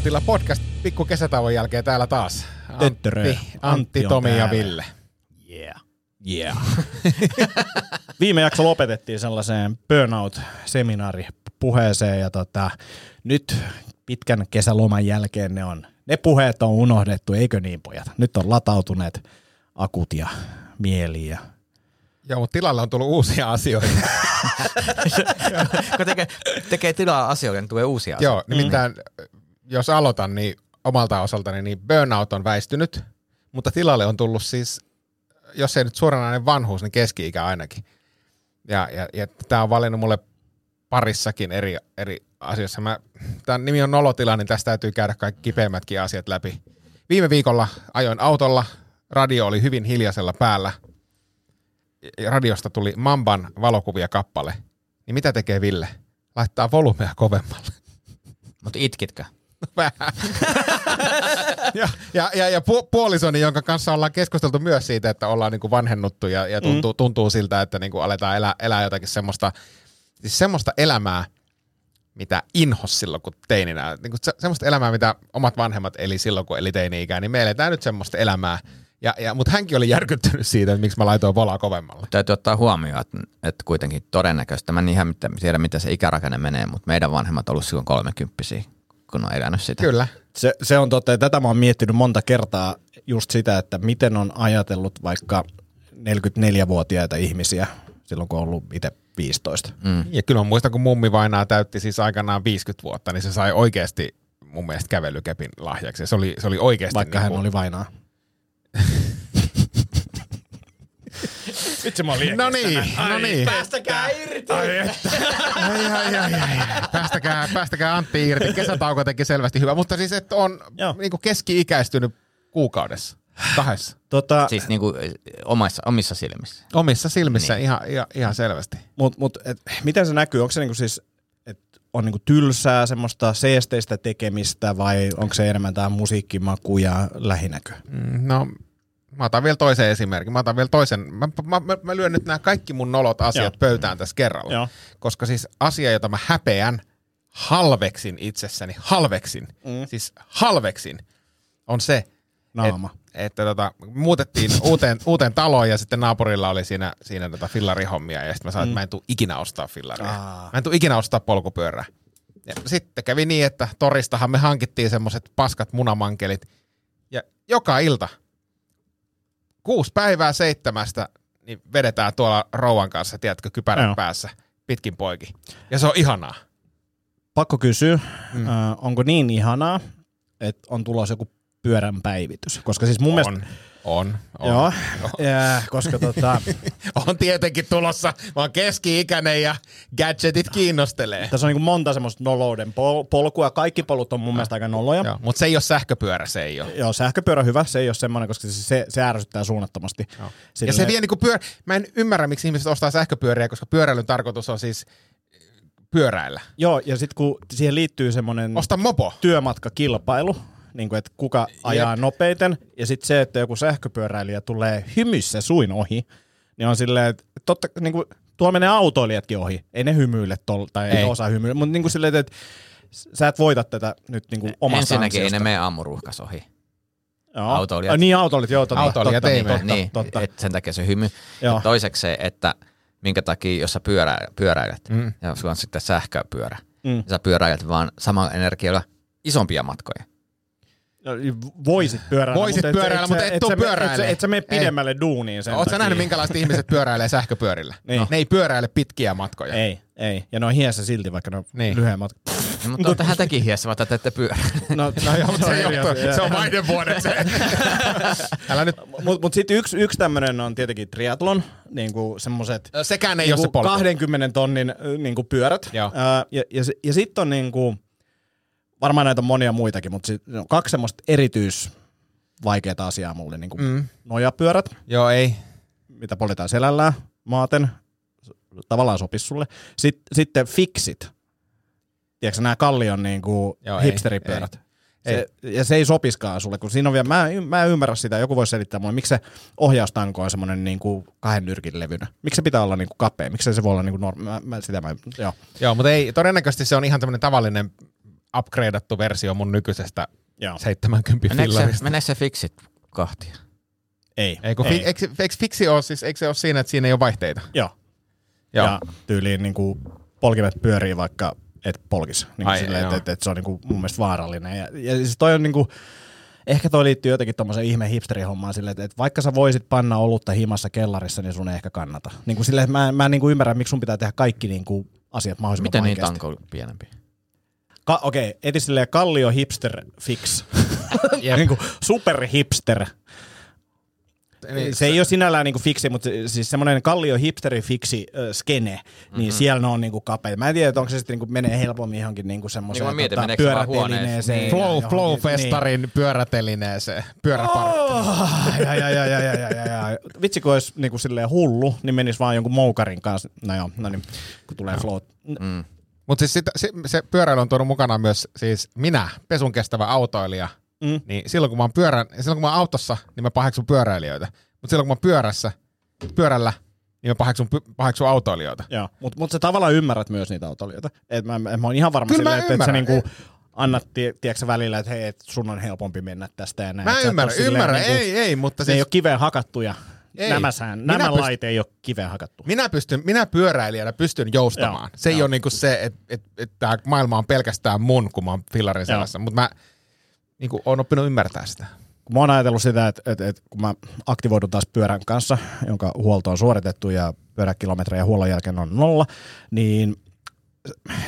Nolotilla podcast pikku kesätauon jälkeen täällä taas. Antti, Antti on Tomi ja. Ville. Yeah. Yeah. Viime jakso lopetettiin sellaiseen burnout-seminaaripuheeseen ja tota, nyt pitkän kesäloman jälkeen ne, on, ne puheet on unohdettu, eikö niin pojat? Nyt on latautuneet akut ja mieli ja Joo, mutta tilalle on tullut uusia asioita. Kun tekee, tekee tilaa asioille, niin tulee uusia asioita. Joo, nimittäin jos aloitan, niin omalta osaltani niin burnout on väistynyt, mutta tilalle on tullut siis, jos ei nyt suoranainen vanhuus, niin keski-ikä ainakin. Ja, ja, ja tämä on valinnut mulle parissakin eri, eri asioissa. Mä, tämän nimi on Nolotila, niin tästä täytyy käydä kaikki kipeimmätkin asiat läpi. Viime viikolla ajoin autolla, radio oli hyvin hiljaisella päällä. Radiosta tuli Mamban valokuvia kappale. Niin mitä tekee Ville? Laittaa volumea kovemmalle. Mutta itkitkö? Vähän. ja, ja, ja, ja pu- puolisoni, jonka kanssa ollaan keskusteltu myös siitä, että ollaan niinku vanhennuttu ja, ja tuntuu, mm. tuntuu siltä, että niinku aletaan elää, elää jotakin semmoista, siis semmoista elämää, mitä inhos silloin, kun teininä. Niinku se, semmoista elämää, mitä omat vanhemmat eli silloin, kun eli teini-ikää, niin me eletään nyt semmoista elämää. Ja, ja, mutta hänkin oli järkyttynyt siitä, että miksi mä laitoin volaa kovemmalle. Täytyy ottaa huomioon, että, että kuitenkin todennäköistä, mä en ihan tiedä, miten se ikärakenne menee, mutta meidän vanhemmat on ollut silloin kolmekymppisiä, kun on elänyt sitä. Kyllä. Se, se on totta, ja tätä mä oon miettinyt monta kertaa just sitä, että miten on ajatellut vaikka 44-vuotiaita ihmisiä silloin, kun on ollut itse 15. Mm. Ja kyllä mä muistan, kun mummi vainaa täytti siis aikanaan 50 vuotta, niin se sai oikeasti mun mielestä kävelykepin lahjaksi. Ja Se oli, se oli oikeasti Vaikka niin hän kuin- oli vainaa. Vitsi mä olin No niin, no niin. Päästäkää irti! Ai, että. Ai, ai, ai, ai. Päästäkää, päästäkää Antti irti. Kesätauko teki selvästi hyvä. Mutta siis, että on Joo. niin kuin keski-ikäistynyt kuukaudessa. Kahdessa. Tota, Siis niin kuin omissa, omissa silmissä. Omissa silmissä Niin. ihan, ihan, ihan selvästi. mut, mut, et, miten se näkyy? Onko se niinku siis, on niinku tylsää semmoista seesteistä tekemistä vai onko se enemmän tämä musiikkimaku ja lähinäkö? Mm, No, mä otan vielä toisen esimerkin. Mä otan vielä toisen. Mä, mä, mä, mä lyön nyt nämä kaikki mun nolot asiat Joo. pöytään tässä kerralla. Joo. Koska siis asia, jota mä häpeän, halveksin itsessäni, halveksin, mm. siis halveksin, on se, Naama. Et, että tota, muutettiin uuteen, uuteen taloon ja sitten naapurilla oli siinä, siinä tota fillarihommia ja sitten mä sanoin, mm. että mä en tuu ikinä ostaa fillaria. Aa. Mä en tuu ikinä ostaa polkupyörää. Ja sitten kävi niin, että toristahan me hankittiin semmoset paskat munamankelit ja joka ilta kuusi päivää seitsemästä niin vedetään tuolla rouvan kanssa, tiedätkö, kypärän Joo. päässä pitkin poikin. Ja se on ihanaa. Pakko kysyä, mm. äh, onko niin ihanaa, että on tulossa joku pyörän päivitys? Koska siis mun mielestä... On, on, on. Joo, ja, koska tota, On tietenkin tulossa. Mä oon keski-ikäinen ja gadgetit kiinnostelee. tässä on niin monta semmoista nolouden pol- polkua. Kaikki polut on mun mielestä aika noloja. Joo, mutta se ei ole sähköpyörä, se ei ole. Joo, sähköpyörä on hyvä, se ei ole semmoinen, koska se, se, se ärsyttää suunnattomasti. Ja Silleen- se vie niinku pyörä... Mä en ymmärrä, miksi ihmiset ostaa sähköpyöriä, koska pyöräilyn tarkoitus on siis pyöräillä. Joo, ja sitten kun siihen liittyy semmoinen Osta mopo. työmatkakilpailu, niin kuin, että kuka ajaa nopeiten, ja sitten se, että joku sähköpyöräilijä tulee hymyssä suin ohi, niin on silleen, että totta, niin kuin, tuolla menee autoilijatkin ohi, ei ne hymyile tol, tai ei, Ei. osaa hymyillä, mutta niin kuin silleen, että sä et voita tätä nyt niin kuin omasta Ensinnäkin ei ne ansiosta. mene aamuruuhkas ohi. Joo. autoilijat. Ai, niin, autoilijat, joo, totta, Autoilijat totta, ei totta, niin, totta. Et sen takia se hymy. Joo. Ja toiseksi se, että minkä takia, jos sä pyörä, pyöräilet Mm. ja sulla on sitten sähköpyörä, Mm. mm. sä pyöräilet vaan samalla energialla isompia matkoja. No, Voisit pyöräillä. Voisit et- pyöräillä, mutta sä- et tuu sä me- pyöräilee. Et, sä- et sä mene Ei. pidemmälle duuniin sen Oletko nähnyt, minkälaiset ihmiset pyöräilee sähköpyörillä? Niin. Ne ei pyöräile pitkiä matkoja. Ei, ei. Ja ne on hiessä silti, vaikka ne on Niin. lyhyen matka. No, mutta olette häntäkin hiessä, mutta te ette pyörä. No, No joo, mutta se, johtuu, asia. se on vaihden vuodet se. Älä nyt, Mut, mut sitten yksi, yksi tämmöinen on tietenkin triathlon, niinku semmoset sekään ei ole se niinku polku. 20 tonnin niinku pyörät. Joo. Ja ja, se- ja sitten on niinku, varmaan näitä on monia muitakin, mutta sit, no, kaksi semmoista erityis vaikeaa asiaa mulle, niinku Mm. nojapyörät, Joo, ei. mitä politaan selällään maaten, tavallaan sopis sulle. Sitten, sitten fixit. Tiedätkö nämä kallion niinku Joo, ei, hipsteripyörät? Se, ja se ei sopiskaan sulle, kun siinä on vielä, mä, en- mä en ymmärrä sitä, joku voisi selittää mulle, miksi se ohjaustanko on semmoinen niinku kahden nyrkin levynä. Miksi se pitää olla niinku kapea? Miksi se voi olla niinku normi? Mä, mä, sitä mä, joo. Joo, mutta ei, todennäköisesti se on ihan tämmöinen tavallinen upgradeattu versio mun nykyisestä joo. 70 Meneekö se, fillarista. meneekö se fiksit kahtia? Ei. Ei, kun ei. Fi, eikö, eikö fiksi ole, siis, eikö se ole siinä, että siinä ei ole vaihteita? Joo. Joo. Ja tyyliin niinku polkimet pyörii vaikka et polkis. Niin Ai, silleen, että et, et se on niinku mun mielestä vaarallinen. Ja, ja siis toi on niinku, ehkä toi liittyy jotenkin tommoseen ihme hipsterihommaan silleen, että, että vaikka sä voisit panna olutta himassa kellarissa, niin sun ei ehkä kannata. Niin kuin silleen, että mä, mä en niinku ymmärrä, miksi sun pitää tehdä kaikki niinku asiat mahdollisimman Miten niin vaikeasti. tanko pienempi? Ka- Okei, okay, eti silleen kallio hipster fix. Jep. niinku super hipster. Niin, se ei ole sinällään niinku fiksi, mutta se- siis semmoinen kallio hipsteri fiksi äh, skene, mm-hmm. niin siellä ne on niinku kapeita. Mä en tiedä, että onko se sitten niinku menee helpommin johonkin niinku semmoiseen Niin mietin, se vaan huoneeseen? ja Flow, johonkin- Flow-festarin pyörätelineeseen, pyöräparkki. Oh, ja, ja, ja, ja, ja, ja, ja, ja. Vitsi, kun olisi niinku silleen hullu, niin menisi vaan jonkun moukarin kanssa. No joo, no niin, kun tulee flow. Mm. Mutta siis sitä, se, se pyöräily on tuonut mukana myös siis minä, pesun kestävä autoilija. Mm. Niin silloin kun mä oon, pyörän, silloin kun mä oon autossa, niin mä paheksun pyöräilijöitä. Mutta silloin kun mä oon pyörässä, pyörällä, niin mä paheksun, paheksun autoilijoita. Joo, mutta mut sä tavallaan ymmärrät myös niitä autoilijoita. Et mä, mä, oon ihan varma Kyllä silleen, että, että sä niinku annat, tie, tiedätkö, välillä, että hei, et sun on helpompi mennä tästä ja näin. Mä Et et ymmärrän, ymmärrän, niinku- ei, ei, mutta Ne siis ei ole kiveen hakattuja. Ei. Nämä, sään, Minä nämä pyst- lait ei ole kiveen hakattu. minä, pystyn, minä pyöräilijänä pystyn joustamaan. Joo, se ei joo. ole niinku se, että et, et tämä maailma on pelkästään mun, kun mä oon fillarin selässä. Mutta mä niinku, oon oppinut ymmärtää sitä. Kun mä oon ajatellut sitä, että, että, että kun mä aktivoidun taas pyörän kanssa, jonka huolto on suoritettu ja pyöräkilometrejä huollon jälkeen on nolla, niin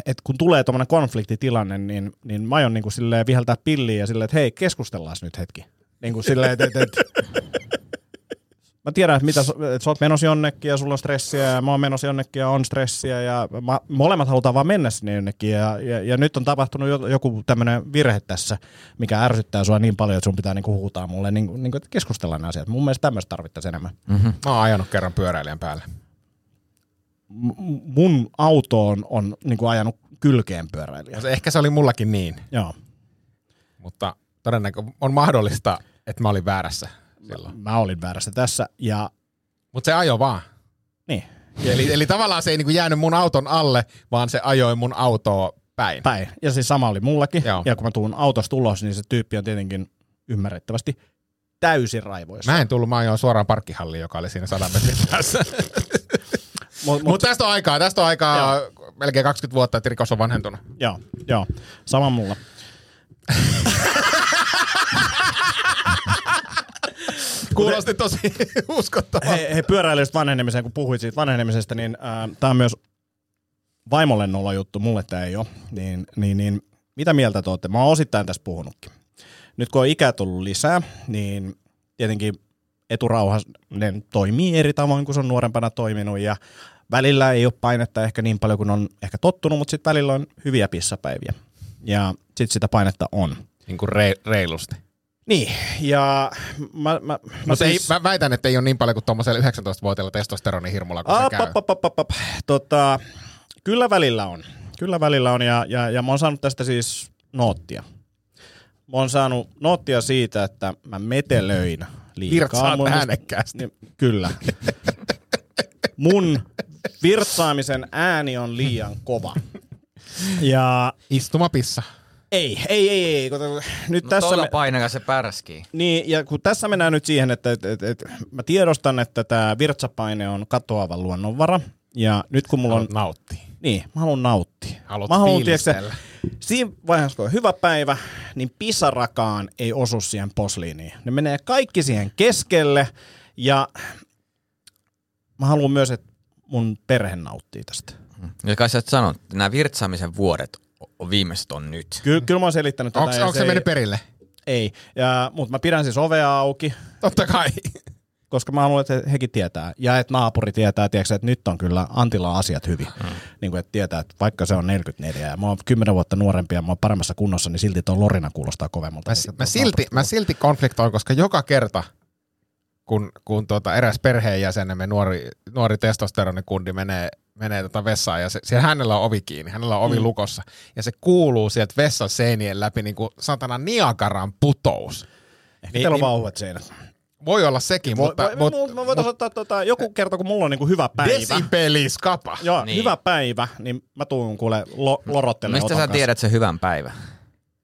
et kun tulee tuommoinen konfliktitilanne, niin, niin mä aion niin kuin silleen viheltää pilliin ja silleen, että hei, keskustellaan nyt hetki. Niin kuin silleen, että, että, että mä tiedän, että, mitä, että sä oot menossa jonnekin ja sulla on stressiä ja mä oon menossa jonnekin ja on stressiä ja mä, molemmat halutaan vaan mennä sinne jonnekin ja, ja, ja nyt on tapahtunut jo- joku tämmöinen virhe tässä, mikä ärsyttää sua niin paljon, että sun pitää niinku huutaa mulle, niin, niin kuin, että keskustellaan nämä asiat. Mun mielestä tämmöistä tarvittaisiin enemmän. Mm-hmm. Mä oon ajanut kerran pyöräilijän päälle. M- mun autoon on niin kuin ajanut kylkeen pyöräilijä. Ja se, ehkä se oli mullakin niin, Joo. mutta todennäköisesti on mahdollista, että mä olin väärässä silloin. Mä olin väärässä tässä ja Mutta se ajo vaan. niin, Eli, eli tavallaan se ei niinku jäänyt mun auton alle, vaan se ajoi mun autoa päin. päin. Ja siis sama oli mullakin. Joo. Ja kun mä tuun autosta ulos, niin se tyyppi on tietenkin ymmärrettävästi täysin raivoissa. Mä en tullut, mä ajoin suoraan parkkihalliin, joka oli siinä 100 metrin päässä. Mut, Mutta tästä on aikaa, tästä on aikaa melkein 20 vuotta, että rikos on vanhentunut. Joo, joo. Sama mulla. Kuulosti tosi uskottavaa. Hei, hei pyöräilystä vanhenemiseen, kun puhuit siitä vanhenemisesta, niin äh, tämä on myös vaimolle nolla juttu, mulle tämä ei ole. Niin, niin, niin, mitä mieltä te olette? Mä oon osittain tästä puhunutkin. Nyt kun on ikää tullut lisää, niin tietenkin eturauhanen toimii eri tavoin kuin se on nuorempana toiminut ja välillä ei ole painetta ehkä niin paljon kuin on ehkä tottunut, mutta sitten välillä on hyviä pissapäiviä. Ja sitten sitä painetta on. Niin kuin re, reilusti. Niin, ja mä, mä, mä, siis, ei, mä väitän, että ei ole niin paljon kuin tuommoisella 19-vuotiaalla testosteronihirmulla, kun se käy. Tota, kyllä välillä on. Kyllä välillä on ja, ja, ja mä oon saanut tästä siis noottia. Mä oon saanut noottia siitä, että mä metelöin liikaa. Virtsaat Mun äänekkäästi. Niin, kyllä. Mun virtsaamisen ääni on liian kova. Ja Istumapissa. Ei, ei, ei, ei. Kun, nyt No tässä me, painakas se pärskii. niin, ja kun tässä mennään nyt siihen, että et, et, et, mä tiedostan, että tämä virtsapaine on katoava luonnonvara. Ja nyt kun mulla on... Nauttia. Niin, mä haluan nauttia. Haluat mä haluan, tiedätkö, siinä vaiheessa, kun on hyvä päivä, niin pisarakaan ei osu siihen posliiniin. Ne menee kaikki siihen keskelle ja mä haluan myös, että mun perhe nauttii tästä. Ja kai sä et sanonut, että nämä virtsaamisen vuodet Viimeiset on nyt. Ky- kyllä mä oon selittänyt tätä. Onko, onko se ei- mennyt perille? Ei, ja, mutta mä pidän siis ovea auki, Totta kai. koska mä haluan, että hekin tietää. Ja että naapuri tietää, tiedätkö, että nyt on kyllä Antilla asiat hyvin. Hmm. Niin kuin, että tietää, että vaikka se on 44 ja mä oon 10 vuotta nuorempi ja mä oon paremmassa kunnossa, niin silti tuo Lorina kuulostaa kovemmalta. Mä, mä, silti, mä silti konfliktoin, koska joka kerta, kun, kun tuota eräs perheenjäsenemme, nuori, nuori testosteronikundi menee, menee tota vessaan ja se, siellä hänellä on ovi kiinni, hänellä on ovi mm. lukossa ja se kuuluu sieltä vessan seinien läpi niin kuin satana Niagaran putous. Ehkä Niin- teillä on niin- vauvat seinät. Voi olla sekin, Voi, mutta, voi, mutta, mä voitaisiin ottaa tota, joku kerta, kun mulla on niinku hyvä päivä. desibeliskapa. Joo, Niin. hyvä päivä, niin mä tuun kuule lo, lorottelemaan Mistä sä tiedät sen hyvän päivän?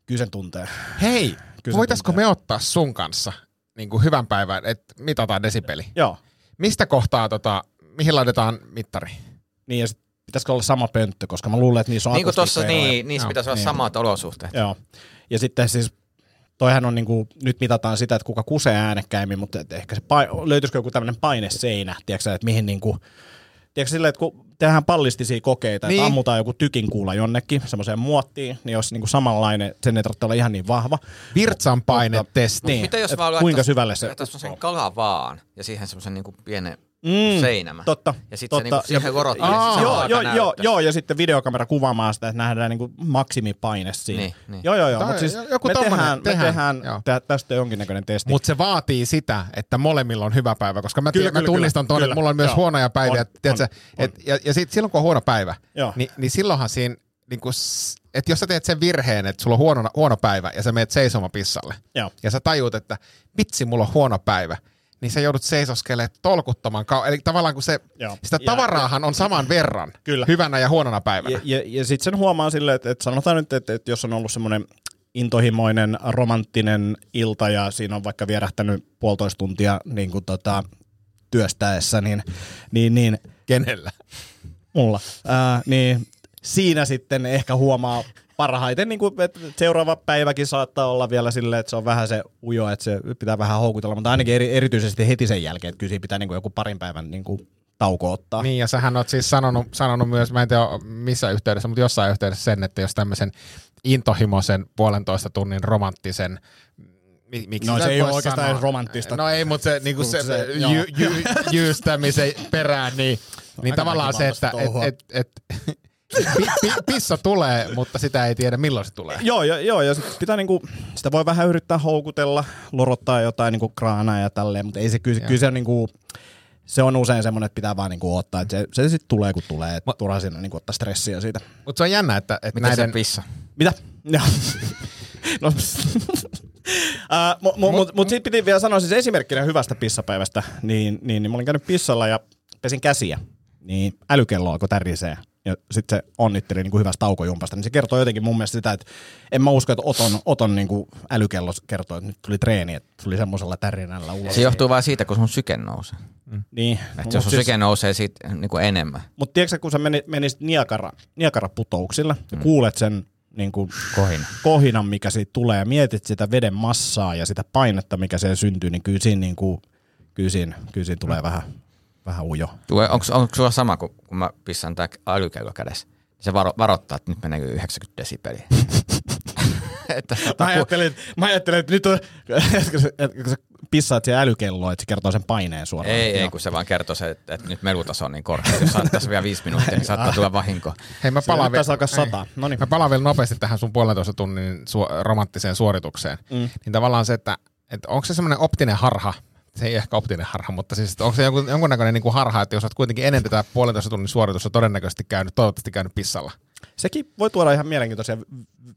Kyllä sen tuntee. Hei, Kyllä voitaisiko tuntee. me ottaa sun kanssa niin kuin hyvän päivän, että mitataan desibeli? Joo. Mistä kohtaa, tota, mihin laitetaan mittari? Niin ja sit pitäisikö olla sama pönttö, koska mä luulen, että niissä on Niin kuin tuossa, niin, niissä Joo, pitäisi olla niin. samat olosuhteet. Joo. Ja sitten siis, toihan on niinku, nyt mitataan sitä, että kuka kusee äänekkäimmin, mutta et ehkä se pai- löytyisikö joku tämmöinen paineseinä, tiedätkö, että mihin niinku, tiedätkö silleen, että kun tehdään pallistisia kokeita, niin. Että ammutaan joku tykin kuula jonnekin, semmoiseen muottiin, niin jos niinku samanlainen, sen ei tarvitse olla ihan niin vahva. Virtsan paine testi. Niin, Mitä jos vaan kuinka syvälle se... laittais sen kalavaan ja siihen semmoisen niinku pienen Mm, seinämän. Totta. Ja sitten se niinku siihen ja Joo, joo, joo, joo, ja sitten videokamera kuvaamaan sitä, että nähdään niinku maksimipaine siinä. Niin, niin. Joo, joo, joo, mutta siis joku me tommonen tehdään, me tehdään, tehdään tä, tästä jonkinnäköinen testi. Mutta se vaatii sitä, että molemmilla on hyvä päivä, koska mä, Kyllä, mä kyllä, tunnistan kyllä, tuon, että mulla on myös Joo. huonoja päiviä. On, tiedätkö, on, et, ja ja sit, silloin kun on huono päivä, niin, niin silloinhan siinä, niin kun, että jos sä teet sen virheen, että sulla on huono, huono päivä ja sä meet seisoma pissalle, Joo. ja sä tajuut, että vitsi, mulla on huono päivä, niin sä joudut seisoskelemaan tolkuttoman kauan. Eli tavallaan kun se, Joo. sitä Ja- tavaraahan on saman verran Kyllä. hyvänä ja huonona päivänä. Ja, ja, ja sitten sen huomaa silleen, että, että sanotaan nyt, että, että jos on ollut semmoinen intohimoinen, romanttinen ilta ja siinä on vaikka vierähtänyt puolitoista tuntia niin kuin tota, työstäessä, niin, niin, niin Kenellä? mulla, ää, niin siinä sitten ehkä huomaa parhaiten, niin kuin, että seuraava päiväkin saattaa olla vielä silleen, että se on vähän se ujo, että se pitää vähän houkutella, mutta ainakin eri, erityisesti heti sen jälkeen, että kyllä siinä pitää niin kuin joku parin päivän niin kuin tauko ottaa. Niin, ja sähän oot siis sanonut, sanonut myös, mä en tiedä missä yhteydessä, mutta jossain yhteydessä sen, että jos tämmöisen intohimoisen puolentoista tunnin romanttisen mi- miksi No, se ei ole oikeastaan sanoa? edes romanttista. No ei, mutta se, niinku se, Se- jy, jy, jyystämisen perään, niin, niin aika tavallaan se, että et, et, et, pissa tulee, mutta sitä ei tiedä milloin se tulee. Joo, ja, joo, ja sit pitää niinku, sitä voi vähän yrittää houkutella, lorottaa jotain niinku kraanaa ja tälleen, mutta ei se kyllä, kyllä se on niinku, se on usein semmoinen, että pitää vaan niinku ottaa, että se, se sitten tulee kun tulee, että turha siinä niinku ottaa stressiä siitä. Mutta se on jännä, että, että Miten näiden... se pissa? Mitä? No, Uh, Mutta mut, mut, mut sitten piti vielä sanoa siis esimerkkinä hyvästä pissapäivästä, niin, niin, niin mä olin käynyt pissalla ja pesin käsiä, niin älykello alkoi tärisee. Ja sitten se onnitteli niin kuin hyvästä taukojumpasta, niin se kertoo jotenkin mun mielestä sitä, että en mä usko, että Oton, Oton niin kuin älykello kertoo, että nyt tuli treeni, että tuli semmoisella tärinällä ulos. Se johtuu vain siitä, kun sun syke nousee. Niin. Että jos sun syke nousee siitä niin kuin enemmän. Mutta tiedätkö, kun sä meni, menisit Niagara, Niagara-putouksilla ja Mm. kuulet sen niin kuin Kohina. kohinan, mikä siitä tulee, ja mietit sitä veden massaa ja sitä painetta, mikä se syntyy, niin kyllä siinä, niin kuin, kyllä siinä, kyllä siinä tulee vähän, vähän ujo. Onko, onko sulla sama, kun, kun mä pissan tää älykello kädessä? Se varo, varoittaa, että nyt menee 90 desibeliä. että, Mä ajattelin, mä ajattelin, että nyt on, että sä- että kun sä pissaat siihen älykelloon, että se kertoo sen paineen suoraan. ei, ei, kun se vaan kertoo se, että, että nyt melutaso on niin korkea. Jos saat tässä vielä viisi minuuttia, niin saattaa tulla vahinko. Hei, mä palaan, taisi alkaa sataa. No niin. Mä palaan vielä nopeasti tähän sun puolentoista tunnin su- romanttiseen suoritukseen. Mm. Niin tavallaan se, että, että onko se semmoinen optinen harha, se ei ehkä optinen harha, mutta siis onko se jonkun, jonkunnäköinen niin kuin harha, että jos olet kuitenkin ennen tätä puolentoista tunnin suoritusta todennäköisesti käynyt, toivottavasti käynyt pissalla. Sekin voi tuoda ihan mielenkiintoisia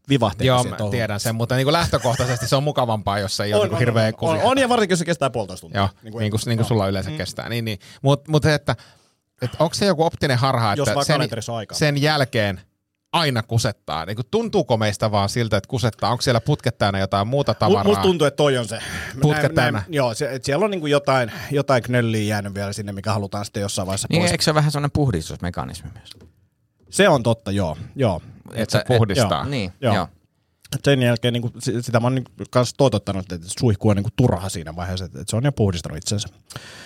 vivahteita Joo, mä tiedän sen, mutta niin kuin lähtökohtaisesti se on mukavampaa, jos se ei ole On, niin on, hirveä on, on, kuvia. on, ja varsinkin, jos se kestää puolitoista tuntia. Joo, niin kuin, niin kuin, niin kuin sulla yleensä Mm. kestää. Niin, niin. Mutta mut se, että, että onko se joku optinen harha, että sen, sen jälkeen aina kusettaa? Niin kuin, tuntuuko meistä vaan siltä, että kusettaa? Onko siellä putket täynnä jotain muuta tavaraa? musta tuntuu, että toi on se. Putket täynnä. joo, se, että siellä on niinku jotain, jotain knölliä jäänyt vielä sinne, mikä halutaan sitten jossain vaiheessa Niin, pois. eikö se ole vähän sellainen puhdistusmekanismi myös? Se on totta, joo. joo. Että se puhdistaa. joo, niin, Joo. joo. Sen jälkeen niin kuin, sitä mä oon niin kanssa toitottanut, että suihku on niin kuin turha siinä vaiheessa, että, että se on jo puhdistanut itsensä.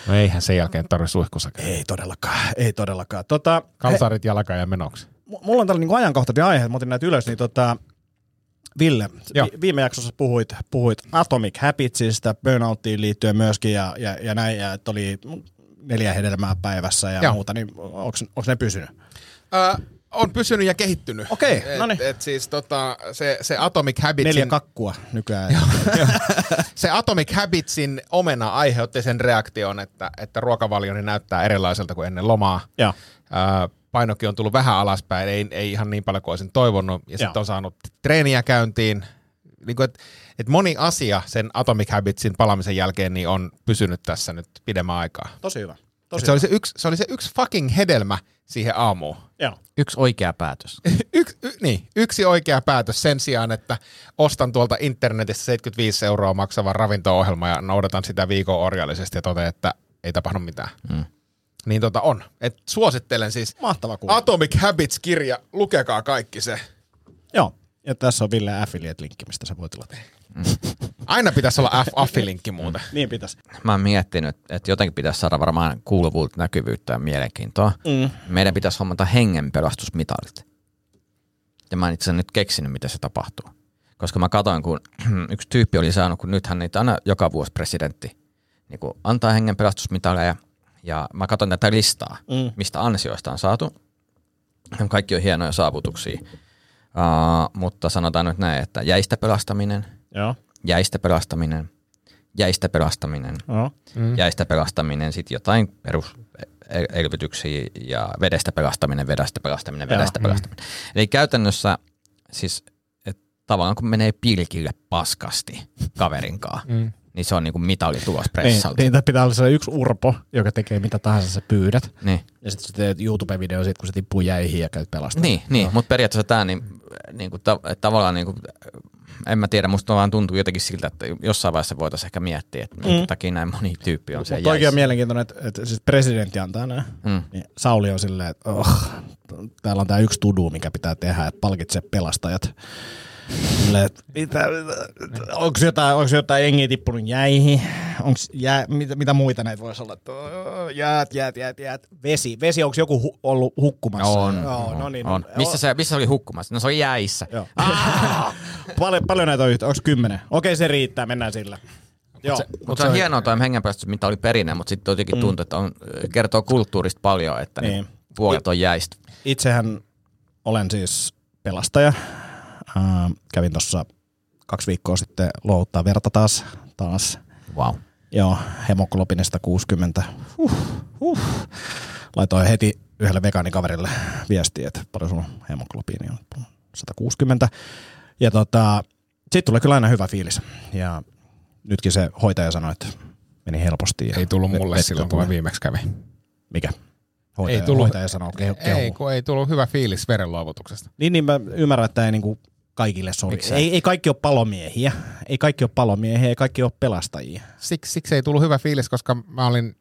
No eihän sen jälkeen tarvitse suihkussa käydä. Ei todellakaan, ei todellakaan. Tota, Kalsarit jalkaan ja menoksi. Mulla on tällainen niinku ajankohtainen aihe, mä otin näitä ylös, niin tota, Ville, Joo. vi- viime jaksossa puhuit, puhuit Atomic Habitsista, burnouttiin liittyen myöskin ja, ja, ja näin, ja että oli neljä hedelmää päivässä ja Joo. muuta, niin onko ne pysynyt? Ö, on pysynyt ja kehittynyt. Okei, Et- noniin. Et siis tota, se, se Atomic Habitsin... Neljä kakkua nykyään. se Atomic Habitsin omena aiheutti sen reaktion, että, että ruokavalioni näyttää erilaiselta kuin ennen lomaa. Joo. Ää, painokin on tullut vähän alaspäin, ei, ei ihan niin paljon kuin olisin toivonut. Ja sitten on saanut treeniä käyntiin. Niin kuin, et, et moni asia sen Atomic Habitsin palamisen jälkeen niin on pysynyt tässä nyt pidemmän aikaa. Tosi hyvä. Et Tosi se, oli hyvä. se, yksi, se oli se yksi fucking hedelmä siihen aamuun. Joo. Yksi oikea päätös. Yks, y, niin, yksi oikea päätös sen sijaan, että ostan tuolta internetistä 75 euroa maksavan ravinto-ohjelma ja noudatan sitä viikon orjallisesti ja totean, että ei tapahdu mitään. Mm. Niin tota on. Et suosittelen siis Mahtava kuulla. Atomic Habits-kirja, lukekaa kaikki se. Joo. Ja tässä on Ville affiliate-linkki, mistä sä voit tilata. Aina pitäisi olla F- affilinkki muuten. Niin pitäisi. Mä oon miettinyt, että jotenkin pitäisi saada varmaan kuuluvuutta, näkyvyyttä ja mielenkiintoa. Mm. Meidän pitäisi hommata hengenpelastusmitalit. Ja mä en itse nyt keksinyt, miten se tapahtuu. Koska mä katsoin, kun yksi tyyppi oli saanut, kun nythän niitä aina joka vuosi presidentti niin antaa hengenpelastusmitaleja. Ja mä katson tätä listaa, Mm. mm. mistä ansioista on saatu. Kaikki on hienoja saavutuksia. Uh, mutta sanotaan nyt näin, että jäistä pelastaminen, Joo. jäistä pelastaminen, jäistä pelastaminen, Joo. mm. jäistä pelastaminen, sitten jotain peruselvytyksiä ja vedestä pelastaminen, vedestä pelastaminen, Joo. vedestä pelastaminen. Eli käytännössä siis, tavallaan kun menee pilkille paskasti kaverinkaan, mm. Niin se on niinku mitali tulos Niin, pressalta. niin pitää olla se yksi urpo, joka tekee mitä tahansa sä pyydät. Niin, Ja sitten sä teet YouTube-video siitä, kun se tippuu jäihin ja käyt pelastamaan. niin, niin. mutta periaatteessa tämä, niin, niin kuin, ta- että tavallaan niin kuin, en mä tiedä, musta vaan tuntuu jotenkin siltä, että jossain vaiheessa voitaisiin ehkä miettiä, että minkä Mm. takia näin moni tyyppi on siellä Mutta toikin on jäissä. mielenkiintoinen, että, että siis presidentti antaa nämä. Mm. Niin Sauli on silleen, että oh, täällä on tämä yksi tudu, mikä pitää tehdä, että palkitse pelastajat. Silleen, että mitä, onko jotain, onko jotain jengiä tippunut jäihin? Onks jää, mitä, mitä, muita näitä voisi olla? Jäät, jäät, jäät, jäät. Vesi, vesi onko joku hu, ollut hukkumassa? On, Joo, on, no niin, on. no, Missä, se, missä se oli hukkumassa? No se oli jäissä. Joo. paljon, paljon näitä on yhtä, onko kymmenen? Okei, se riittää, mennään sillä. Joo. se- Mutta se on hienoa toi hengenpelastus, mitä oli perinne, mutta sitten jotenkin tuntuu, että on, kertoo kulttuurista paljon, että. Niin. puolet on jäistä. Itsehän olen siis pelastaja. Äh, kävin tuossa kaksi viikkoa sitten luovuttaa verta taas. taas. Wow. Joo, hemoglobinista 60. Huh, huh. Laitoin heti yhdelle vegaanikaverille viestiä, että paljon sun hemoglobiini on 160. Ja tota, siitä tulee kyllä aina hyvä fiilis. Ja nytkin se hoitaja sanoi, että meni helposti. Ja Ei tullut mulle silloin, kun viimeksi kävin. Mikä? Hoitaja, Ei tullut- hoitaja sanoo, kehu, kehu. Ei, kun ei tullut hyvä fiilis verenluovutuksesta. Niin, niin mä ymmärrän, että ei niinku kaikille sovi. Ei, ei kaikki ole palomiehiä. Ei kaikki ole palomiehiä, ei kaikki ole pelastajia. Siksi, siksi ei tullut hyvä fiilis, koska mä olin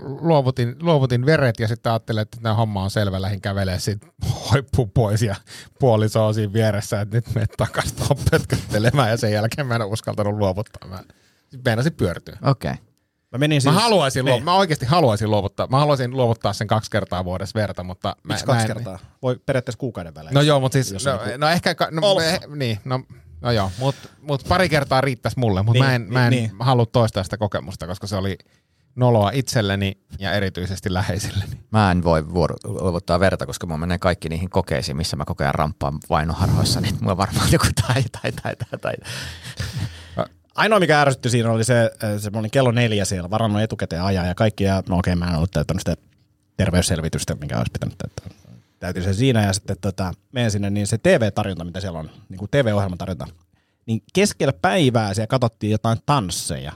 luovutin, luovutin veret ja sitten ajattelin, että tämä homma on selvä, lähin kävelee hoippu pois ja puoliso on siinä vieressä, että nyt me takaisin pötköttelemään ja sen jälkeen mä en ole uskaltanut luovuttaa. Mä meinasin pyörtyä. Okei. Okay. Mä menin Mä siis... haluaisin, luo, Niin. mä oikeasti haluaisin luovuttaa. Mä haluaisin luovuttaa sen kaksi kertaa vuodessa verta, mutta mä, Miksi mä kaksi en, kertaa? Voi periaatteessa kuukauden välein. No joo, mutta siis, no, joku- no ehkä, no, Olfa. eh, niin, no, no joo, mutta mut pari kertaa riittäisi mulle, mutta Niin, mä en, mä en niin. halua toistaa sitä kokemusta, koska se oli noloa itselleni ja erityisesti läheisilleni. Mä en voi vuoro- luovuttaa verta, koska mulla menee kaikki niihin kokeisiin, missä mä koko ajan ramppaan vainoharhoissa, niin mulla varmaan joku tai, tai, tai, tai, tai. Ainoa, mikä ärsytti siinä oli se, se mä olin kello neljä siellä, varannut etukäteen ajaa ja kaikki, ja no okei, mä en ollut täyttänyt sitä terveysselvitystä, mikä olisi pitänyt täyttää. Täytin se siinä ja sitten tota, menen sinne, niin se TV-tarjonta, mitä siellä on, niin kuin TV-ohjelman tarjonta, niin keskellä päivää siellä katsottiin jotain tansseja.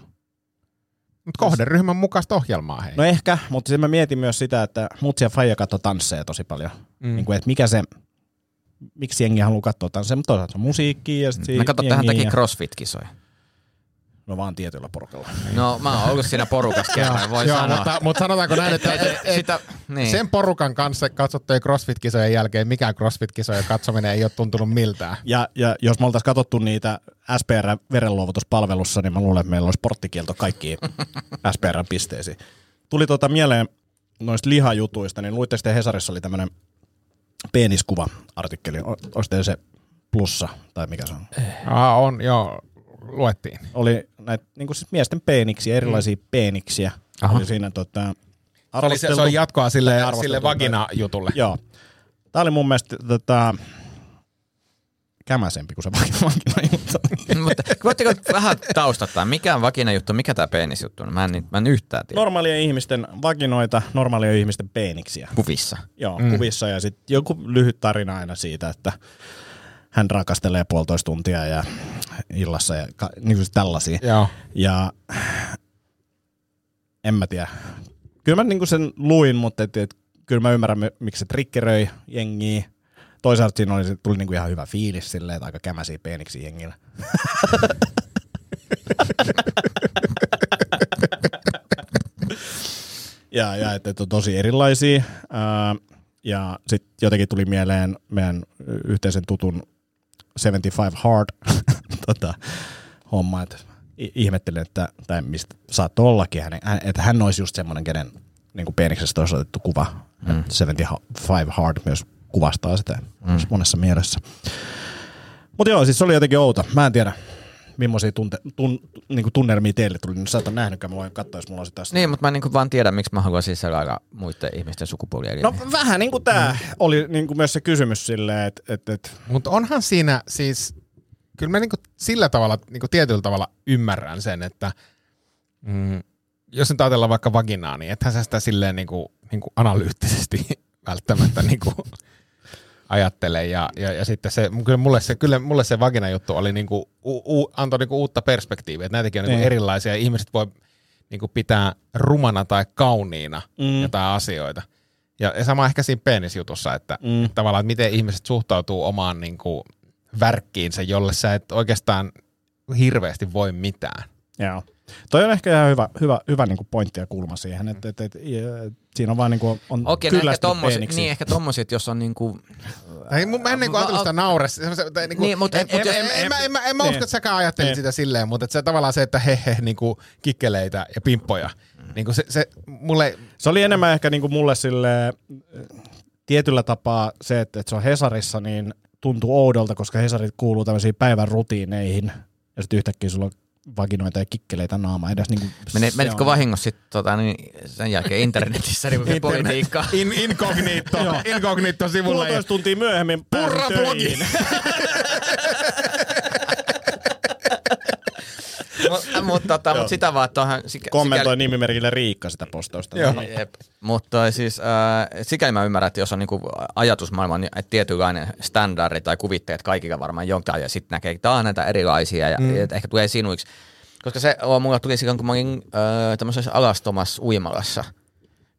Mutta kohderyhmän mukaista ohjelmaa, hei. No ehkä, mutta sitten mä mietin myös sitä, että mutsi ja Faija katsoi tansseja tosi paljon. Mm. Mm. Niin kuin, että mikä se, miksi jengi haluaa katsoa tansseja, mutta toisaalta se on musiikkia ja sitten Mä katson, tähän teki ja- crossfit-kisoja. No vaan tietyllä porukalla. No mä oon ollut siinä porukassa kerran, voi Joo, sanoa. mutta, mutta sanotaanko näin, että et, et, Sitä, niin. sen porukan kanssa katsottujen CrossFit-kisojen jälkeen mikään CrossFit-kisojen katsominen ei ole tuntunut miltään. Ja, ja jos me oltaisiin katsottu niitä SPR-verenluovutuspalvelussa, niin mä luulen, että meillä olisi sporttikielto kaikkiin SPR-pisteisiin. Tuli tuota mieleen noista lihajutuista, niin luitte sitten Hesarissa oli tämmöinen peniskuva-artikkeli. O- Onko teillä se plussa tai mikä se on? Aa, on, joo, luettiin. Oli näitä niin siis miesten peeniksiä, erilaisia mm. peeniksiä. Aha. Oli siinä tota, Se oli, se, se oli jatkoa sille, sille vagina-jutulle. Joo. Tämä oli mun mielestä tota, kämäsempi kuin se vagina juttu. Mutta voitteko vähän taustattaa, mikä on vakina juttu, mikä tämä penisjuttu on? Mä en, mä en yhtään tiedä. Normaalien ihmisten vaginoita, normaalien ihmisten peeniksiä. Kuvissa. Joo, mm. kuvissa ja sitten joku lyhyt tarina aina siitä, että hän rakastelee puolitoista tuntia ja illassa ja ka, niin kuin tällaisia. Joo. Ja en mä tiedä. Kyllä mä niinku sen luin, mutta et, et, kyllä mä ymmärrän, mi- miksi se triggeröi jengiä. Toisaalta siinä oli, tuli niinku ihan hyvä fiilis silleen, että aika kämäsiä peeniksi jengillä. ja, ja että et on tosi erilaisia. Ää, ja sitten jotenkin tuli mieleen meidän yhteisen tutun 75 Hard tota, homma, että i- ihmettelin, että tai mistä saattoi ollakin hänen, hän- että hän olisi just semmoinen, kenen niin peeniksestä olisi otettu kuva. Mm. 75 Hard myös kuvastaa sitä mm. monessa mielessä. Mutta joo, siis se oli jotenkin outo. Mä en tiedä, millaisia tunte, tun, niin kuin tunnelmia teille tuli. Sä et ole nähnytkään, mä voin katsoa, jos mulla on se tässä. Niin, mutta mä en niinku vaan tiedä, miksi mä haluaisin sellailla muiden ihmisten sukupuolia. No vähän niin kuin tämä mm. oli niin kuin myös se kysymys silleen, että et, et, Mutta onhan siinä siis, kyllä mä niinku sillä tavalla, niinku tietyllä tavalla ymmärrän sen, että mm, jos nyt ajatellaan vaikka vaginaa, niin ethän sä sitä silleen niinku, niinku analyyttisesti välttämättä niinku ajattele. Ja, ja, ja sitten se, kyllä mulle se, kyllä mulle se vagina-juttu oli niinku, u, u, antoi niinku uutta perspektiiviä, että näitäkin on niinku Niin. erilaisia, ihmiset voi niinku pitää rumana tai kauniina Mm. jotain asioita. Ja, ja sama ehkä siinä penisjutussa, että Mm. mm. tavallaan, että miten ihmiset suhtautuu omaan niin kuin, värkkiinsä, jolle sä et oikeastaan hirveästi voi mitään. Joo. Toi on ehkä ihan hyvä, hyvä, hyvä niin kuin pointti ja kulma siihen, että, että, että ja, siinä on vaan niin kuin, on Okei, no ehkä tommoset, peeniksi. niin ehkä tommoset, jos on niinku, Ei, mun, mä en niin kuin ajatellut sitä nauressa. Niin, kuin, Niin, mutta en, et- mut en, en, en, en, mä- en mä niin. usko, että säkään ajattelit Niin. sitä silleen, mutta että se tavallaan se, että he, he niin kuin kikkeleitä ja pimppoja. Niin kuin se, se, mulle, Se oli enemmän ehkä niin kuin mulle sille tietyllä tapaa se, että, että se on Hesarissa, niin tuntuu oudolta, koska Hesarit kuuluu tämmöisiin päivän rutiineihin, ja sitten yhtäkkiä sulla on vaginoita ja kikkeleitä naama edes. Niin kuin, Menet, menitkö on- vahingossa sit, tota, niin sen jälkeen internetissä niin Internet- politiikkaa? in, incognito, Joo. incognito sivulla. Puolitoista tuntia myöhemmin Purra blogi. mutta mut, tota, mut sitä vaan, että onhan... Sikä, Kommentoi nimimerkillä Riikka sitä postausta. Joo. Niin, Jep. Mutta siis äh, sikäli mä ymmärrän, että jos on niinku ajatusmaailma, niin että tietynlainen standardi tai kuvitteet kaikilla varmaan jotain, ja sitten näkee, että on näitä erilaisia, ja mm. et ehkä tulee sinuiksi. Koska se oh, mulla tuli silloin, kun mä olin äh, tämmöisessä alastomassa uimalassa,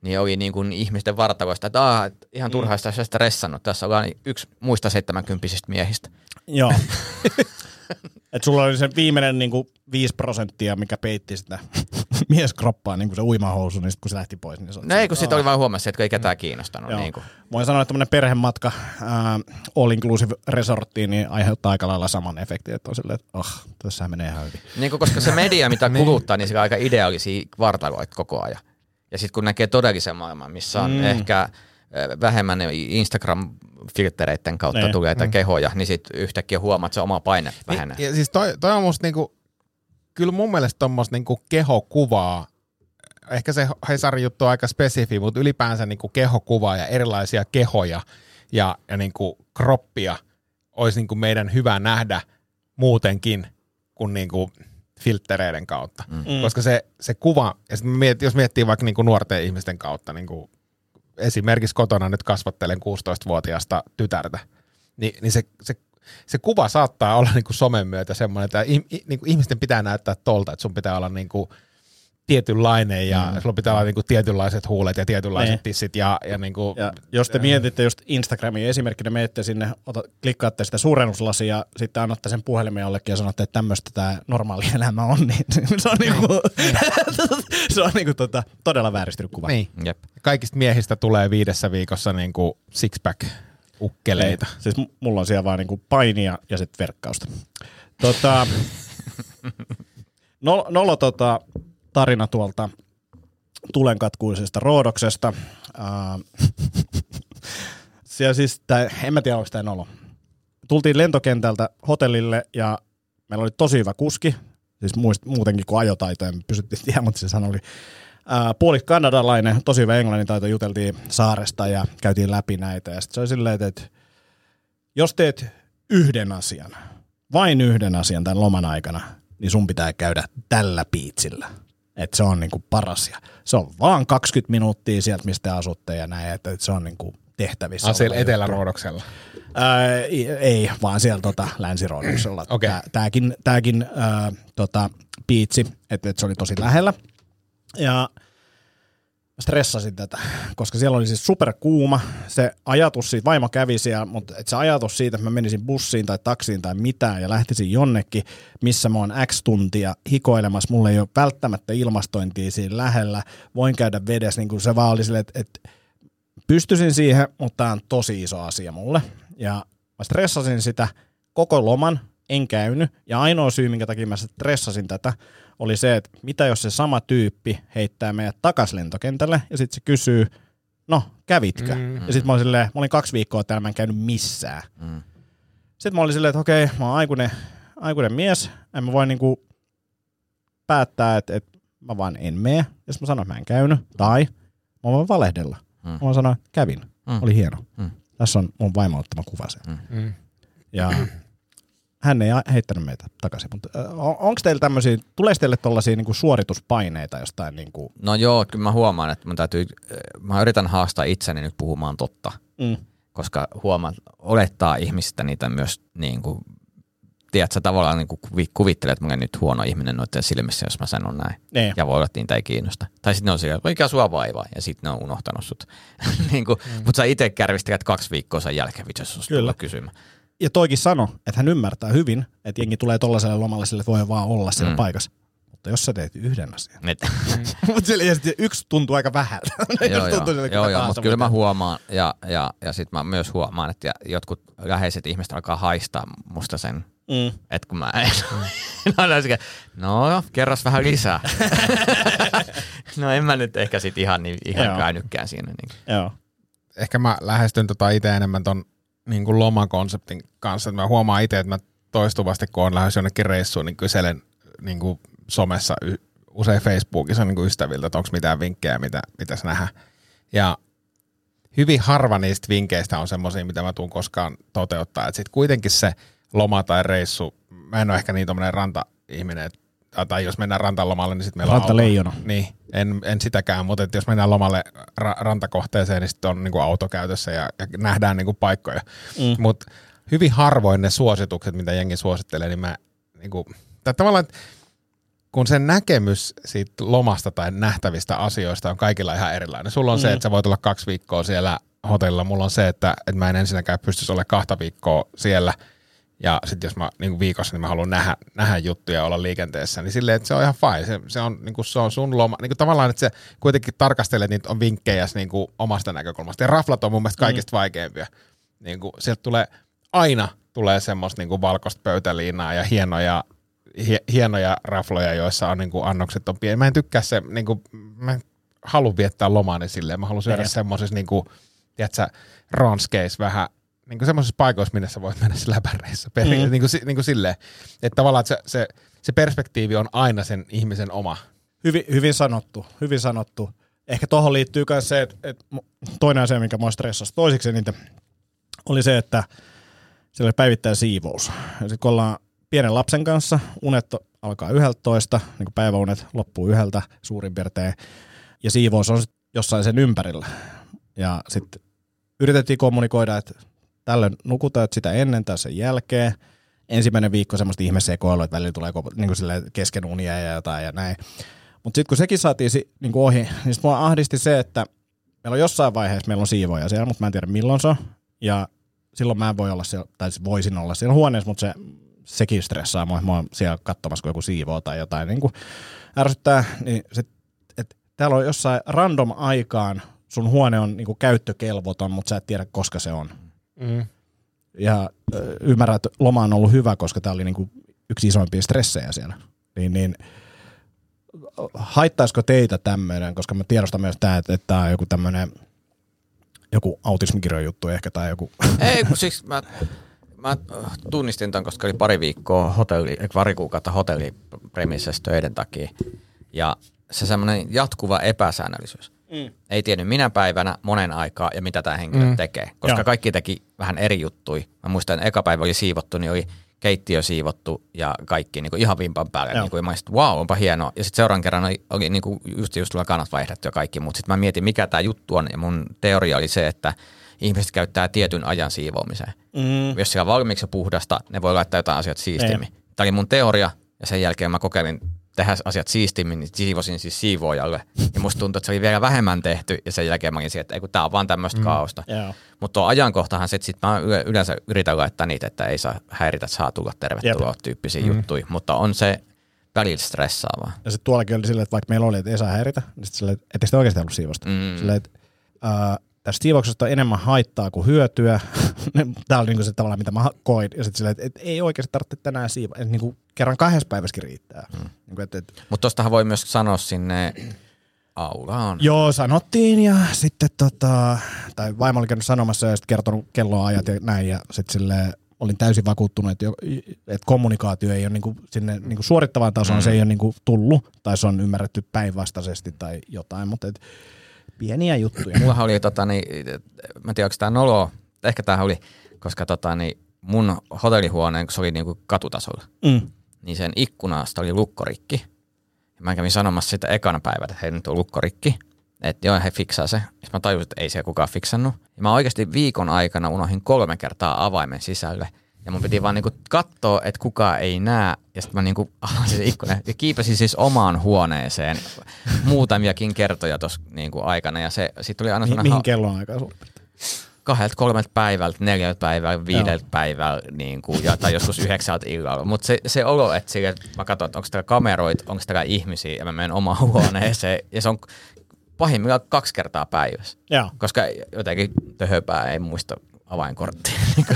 niin oli niin kuin ihmisten vartaloista, että ah, et ihan turhaa sitä mm. stressannut. Tässä ollaan yksi muista 70 miehistä. Joo. Et sulla oli se viimeinen niin kuin 5 prosenttia, mikä peitti sitä mieskroppaa, niin kuin se uimahousu, niin sit kun se lähti pois, niin se No ei, kun sitten oli vaan huomassa, että ei ketään kiinnostanut. Joo. Niin kuin. Voin sanoa, että tämmöinen perhematka ää, all inclusive resorttiin niin aiheuttaa aika lailla saman efektin, että on silleen, että oh, tässähän menee ihan hyvin. Niin kuin, koska se media, mitä kuluttaa, niin se on aika ideaalisia vartaloita koko ajan. Ja sitten kun näkee todellisen maailman, missä on Mm. ehkä vähemmän Instagram-filtereiden kautta Niin. tulee mm. kehoja, niin sitten yhtäkkiä huomaat, että se oma paine vähenee. Ja siis toi, toi on musta niinku, kyllä mun mielestä tommoista niinku kehokuvaa, ehkä se Hesarin juttu on aika spesifi, mutta ylipäänsä niinku kehokuvaa ja erilaisia kehoja ja, ja niinku kroppia olisi niinku meidän hyvä nähdä muutenkin kuin niinku filttereiden kautta. Mm. Koska se, se kuva, ja sit mietin, jos miettii vaikka niinku nuorten ihmisten kautta, niinku esimerkiksi kotona nyt kasvattelen 16-vuotiaasta tytärtä, niin, niin se, se, se kuva saattaa olla niin kuin somen myötä semmoinen, että niin kuin ihmisten pitää näyttää tolta, että sun pitää olla niin kuin tietynlainen ja mm. sulla pitää olla niin kuin tietynlaiset huulet ja tietynlaiset Niin. tissit ja, ja, niin kuin, Ja jos te mietitte just Instagramin esimerkkinä, menette sinne, ota, klikkaatte sitä suurennuslasia ja sitten annatte sen puhelimen jollekin ja sanotte, että tämmöistä tämä normaali elämä on, niin se on, niinku, se on niinku tota, todella vääristynyt kuva. niin. Jep. Kaikista miehistä tulee viidessä viikossa niin kuin six-pack ukkeleita. Niin. Siis mulla on siellä vaan niinku painia ja sitten verkkausta. Tota, nolo, nolo tota, tarina tuolta tulenkatkuisesta Roodoksesta. Siellä siis, tää, en mä tiedä, onko tämä. Tultiin lentokentältä hotellille ja meillä oli tosi hyvä kuski. Siis muist, muutenkin kuin ajotaito, en pysyttiin tiedä, mutta sanoi oli puoli kanadalainen, tosi hyvä englannin taito, juteltiin saaresta ja käytiin läpi näitä. Ja sitten se oli silleen, että jos teet yhden asian, vain yhden asian tämän loman aikana, niin sun pitää käydä tällä piitsillä. Että se on niinku paras. Ja se on vaan 20 minuuttia sieltä, mistä asutte ja näin, että, että se on niinku tehtävissä. Ah, siellä. Etelä-Ruodoksella. Ää, ei- vaan siellä tota, länsiroiduksella. Okei. Tää, tääkin tääkin ää, tota, piitsi, että et se oli tosi lähellä. Ja stressasin tätä, koska siellä oli siis superkuuma. Se ajatus siitä, vaimo kävi siellä, mutta se ajatus siitä, että mä menisin bussiin tai taksiin tai mitään ja lähtisin jonnekin, missä mä oon X tuntia hikoilemassa. Mulla ei ole välttämättä ilmastointia siinä lähellä. Voin käydä vedessä, niin kuin se vaan oli silleen, että, että pystyisin siihen, mutta tämä on tosi iso asia mulle. Ja mä stressasin sitä koko loman, en käynyt. Ja ainoa syy, minkä takia mä stressasin tätä, oli se, että mitä jos se sama tyyppi heittää meidät takas lentokentälle ja sitten se kysyy, no kävitkö? Mm. Ja sitten mä olin silleen, mä olin kaksi viikkoa täällä, mä en käynyt missään. Mm. Sitten mä olin silleen, että okei, mä oon aikuinen, aikuinen mies, en mä voi niinku päättää, että, että mä vaan en mene, jos mä sanon, että mä en käynyt, tai mä voin valehdella. Mm. Mä voin sanoa, että kävin, Mm. oli hieno. Mm. Tässä on mun vaimo ottama kuva se. Mm. Ja hän ei heittänyt meitä takaisin. Mutta on, onko teillä tämmöisiä, tulee teille tuollaisia niinku suorituspaineita jostain niinku, No joo, kyllä mä huomaan, että mun täytyy, mä yritän haastaa itseni nyt puhumaan totta, mm, koska huomaan, olettaa ihmisistä niitä myös niin kuin, tiedätkö, tavallaan niin kuin kuvi- kuvittelee, että mä olen nyt huono ihminen noiden silmissä, jos mä sanon näin. niin, Ja voi olla, että niitä ei kiinnosta. Tai sitten ne on siellä, mikä sua vaivaa, ja sitten ne on unohtanut sut. niin kuin, mm. Mutta sä itse kärvistelet kaksi viikkoa sen jälkeen, vitsi, jos Kyllä. tulla kysymään. Ja toikin sano, että hän ymmärtää hyvin, että jengi tulee tollaiselle lomalle sille, että voi vaan olla siellä Mm. paikassa. Mutta jos sä teet yhden asian. Et, mutta sille ja yksi tuntuu aika vähältä. joo, joo, Tuntuu joo, joo tahansa mutta kyllä mä huomaan, ja, ja, ja sitten mä myös huomaan, että jotkut läheiset ihmiset alkaa haistaa musta sen Mm. että kun mä en, aina sekä, no kerros vähän lisää. no en mä nyt ehkä sit ihan, niin, ihan Joo. käynytkään siinä. Niin. Joo. Ehkä mä lähestyn tota itse enemmän ton niin kuin lomakonseptin kanssa. Mä huomaan itse, että mä toistuvasti, kun on lähes jonnekin reissuun, niin kyselen niin kuin somessa, usein Facebookissa niin kuin ystäviltä, että onko mitään vinkkejä, mitä pitäisi nähdä. Ja hyvin harva niistä vinkkeistä on semmoisia, mitä mä tuun koskaan toteuttaa. Sitten kuitenkin se loma tai reissu, mä en ole ehkä niin tommonen ranta-ihminen, että tai jos mennään rantalomalle, niin sitten meillä on auto. Rantaleijona. Niin, en, en sitäkään, mutta että jos mennään lomalle ra- rantakohteeseen, niin sitten on niinku auto käytössä ja, ja nähdään niinku paikkoja. Mm. Mutta hyvin harvoin ne suositukset, mitä jengi suosittelee, niin mä niinku, tai tavallaan, että kun sen näkemys siitä lomasta tai nähtävistä asioista on kaikilla ihan erilainen. Sulla on mm. se, että sä voit olla kaksi viikkoa siellä hotellilla. Mulla on se, että, että mä en ensinnäkään pystyisi olemaan kahta viikkoa siellä. Ja sitten jos mä niin viikossa, niin mä haluan nähdä, nähdä juttuja ja olla liikenteessä, niin silleen, että se on ihan fine. Se, se, on, niin kuin, se on sun loma. Niin kuin tavallaan, että se kuitenkin tarkastelet niitä on vinkkejä niin kuin omasta näkökulmasta. Ja raflat on mun mielestä kaikista mm. vaikeimpia. Niin kuin, sieltä tulee, aina tulee semmoista niin kuin valkoista pöytäliinaa ja hienoja, hie, hienoja rafloja, joissa on niin kuin annokset on pieni. Mä en tykkää se, niin kuin, mä en halua viettää lomaani silleen. Mä haluan syödä Ei. semmoisissa, niin kuin, tiedätkö, ronskeissa vähän, niin kuin semmoisissa paikoissa, minne sä voit mennä läpäreissä. Per, Mm. niin, kuin, si- niin kuin silleen, että tavallaan että se, se, se perspektiivi on aina sen ihmisen oma. Hyvin, hyvin sanottu, hyvin sanottu. Ehkä tuohon liittyy myös se, että, että toinen asia, mikä mua stressasi toisiksi eniten, oli se, että siellä oli päivittäin siivous. Ja sitten kun ollaan pienen lapsen kanssa, unet alkaa 11, niin kuin päiväunet loppuu yhdeltä suurin piirtein, ja siivous on jossain sen ympärillä. Ja sitten yritettiin kommunikoida, että tällöin nukutaan että sitä ennen tai sen jälkeen. Ensimmäinen viikko semmoista ihmesekoilua, että välillä tulee niin silleen kesken unia ja jotain ja näin. Mutta sitten kun sekin saatiin niin kuin ohi, niin sit mua ahdisti se, että meillä on jossain vaiheessa, meillä on siivoja siellä, mutta mä en tiedä milloin se on. Ja silloin mä voi olla siellä, tai siis voisin olla siellä huoneessa, mutta se, sekin stressaa mua, mä oon siellä katsomassa, kun joku siivoo tai jotain niin kuin ärsyttää. Niin sit, et täällä on jossain random aikaan, sun huone on niin kuin käyttökelvoton, mutta sä et tiedä, koska se on. Mm. Ja ymmärrän, että loma on ollut hyvä, koska tämä oli niinku yksi isoimpia stressejä siellä. Niin, niin haittaisiko teitä tämmöinen, koska mä tiedostan myös tämä, että, tämä on joku tämmöinen joku autismikirjan juttu ehkä tai joku. Ei, kun siis mä, mä tunnistin ton, koska oli pari viikkoa hotelli, pari kuukautta hotellipremisessä töiden takia. Ja se semmoinen jatkuva epäsäännöllisyys. Mm. Ei tiennyt minä päivänä, monen aikaa ja mitä tämä henkilö mm. tekee. Koska Joo. kaikki teki vähän eri juttui. Mä muistan, että eka päivä oli siivottu, niin oli keittiö siivottu ja kaikki niin kuin ihan vimpan päälle. Niin kuin, mä olisin, wow, onpa hienoa. Ja sitten seuraavan kerran oli, oli niin kuin just, just tulla kannat vaihdettu ja kaikki. Mutta sitten mä mietin, mikä tämä juttu on. Ja mun teoria oli se, että ihmiset käyttää tietyn ajan siivoamiseen. Mm. Jos siellä on valmiiksi puhdasta, ne voi laittaa jotain asiat siistimmin. Tämä oli mun teoria ja sen jälkeen mä kokeilin tehdä asiat siistimmin, niin siivosin siis siivoojalle. Ja musta tuntui, että se oli vielä vähemmän tehty, ja sen jälkeen mä olin että ei kun tää on vaan tämmöistä mm. kaaosta. Yeah. Mutta tuo ajankohtahan se, että sit mä yleensä yritän laittaa niitä, että ei saa häiritä, että saa tulla tervetuloa yep. tyyppisiä mm. juttuja. Mutta on se välillä stressaavaa. Ja sitten tuollakin oli silleen, että vaikka meillä oli, että ei saa häiritä, niin sitten silleen, että ei oikeasti ollut siivosta. Mm. Silleen, että uh, tästä siivouksesta on enemmän haittaa kuin hyötyä. Tämä oli niinku se tavallaan, mitä mä koin. Ja sitten silleen, että, että ei oikeasti tarvitse tänään siivoa. Että niinku kerran kahdessa päivässäkin riittää. Mm. Niinku, että, että, Mutta tostahan voi myös sanoa sinne aulaan. Joo, sanottiin ja sitten tota, tai vaimo oli käynyt sanomassa ja sitten kertonut kelloajat ja näin ja sitten silleen, olin täysin vakuuttunut, että, jo, että kommunikaatio ei ole niin kuin sinne niin kuin suorittavaan tasoon, mm. se ei ole niin kuin tullut tai se on ymmärretty päinvastaisesti tai jotain, mutta et, pieniä juttuja. Mulla oli, tota, niin, mä en tiedä, onko tämä nolo, ehkä tämä oli, koska tota, niin, mun hotellihuoneen, kun se oli niin kuin katutasolla, mm. niin sen ikkunasta oli lukkorikki. Ja mä kävin sanomassa sitä ekana päivänä, että hei nyt on lukkorikki. Että joo, he fiksaa se. Ja mä tajusin, että ei se kukaan fiksannut. Ja mä oikeasti viikon aikana unohin kolme kertaa avaimen sisälle. Ja mun piti vaan niinku katsoa, että kukaan ei näe. Ja sitten mä niinku avasin se ikkuna ja kiipesin siis omaan huoneeseen muutamiakin kertoja tuossa niinku aikana. Ja se sit tuli aina Mi- Mihin ha- kellon aikaa sulla kahdelta, kolmelta päivältä, neljältä päivältä, viideltä päivältä niin kuin, ja, tai joskus yhdeksältä illalla. Mutta se, se olo, että, sille, että mä katson, että onko täällä kameroita, onko täällä ihmisiä ja mä menen omaan huoneeseen. Ja se on pahimmillaan kaksi kertaa päivässä. Joo. Koska jotenkin töhöpää ei muista avainkorttia.